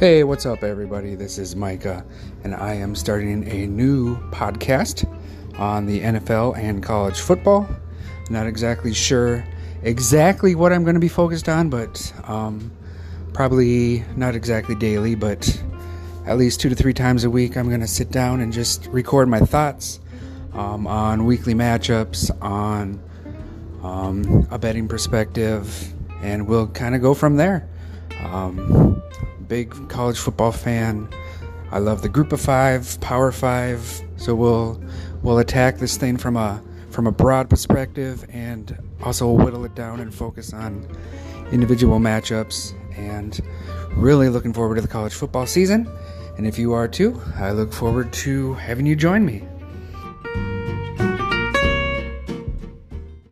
Hey, what's up, everybody? This is Micah, and I am starting a new podcast on the NFL and college football. Not exactly sure exactly what I'm going to be focused on, but um, probably not exactly daily, but at least two to three times a week, I'm going to sit down and just record my thoughts um, on weekly matchups, on um, a betting perspective, and we'll kind of go from there. Big college football fan. I love the Group of Five, Power Five. So we'll we'll attack this thing from a from a broad perspective and also whittle it down and focus on individual matchups. And really looking forward to the college football season. And if you are too, I look forward to having you join me.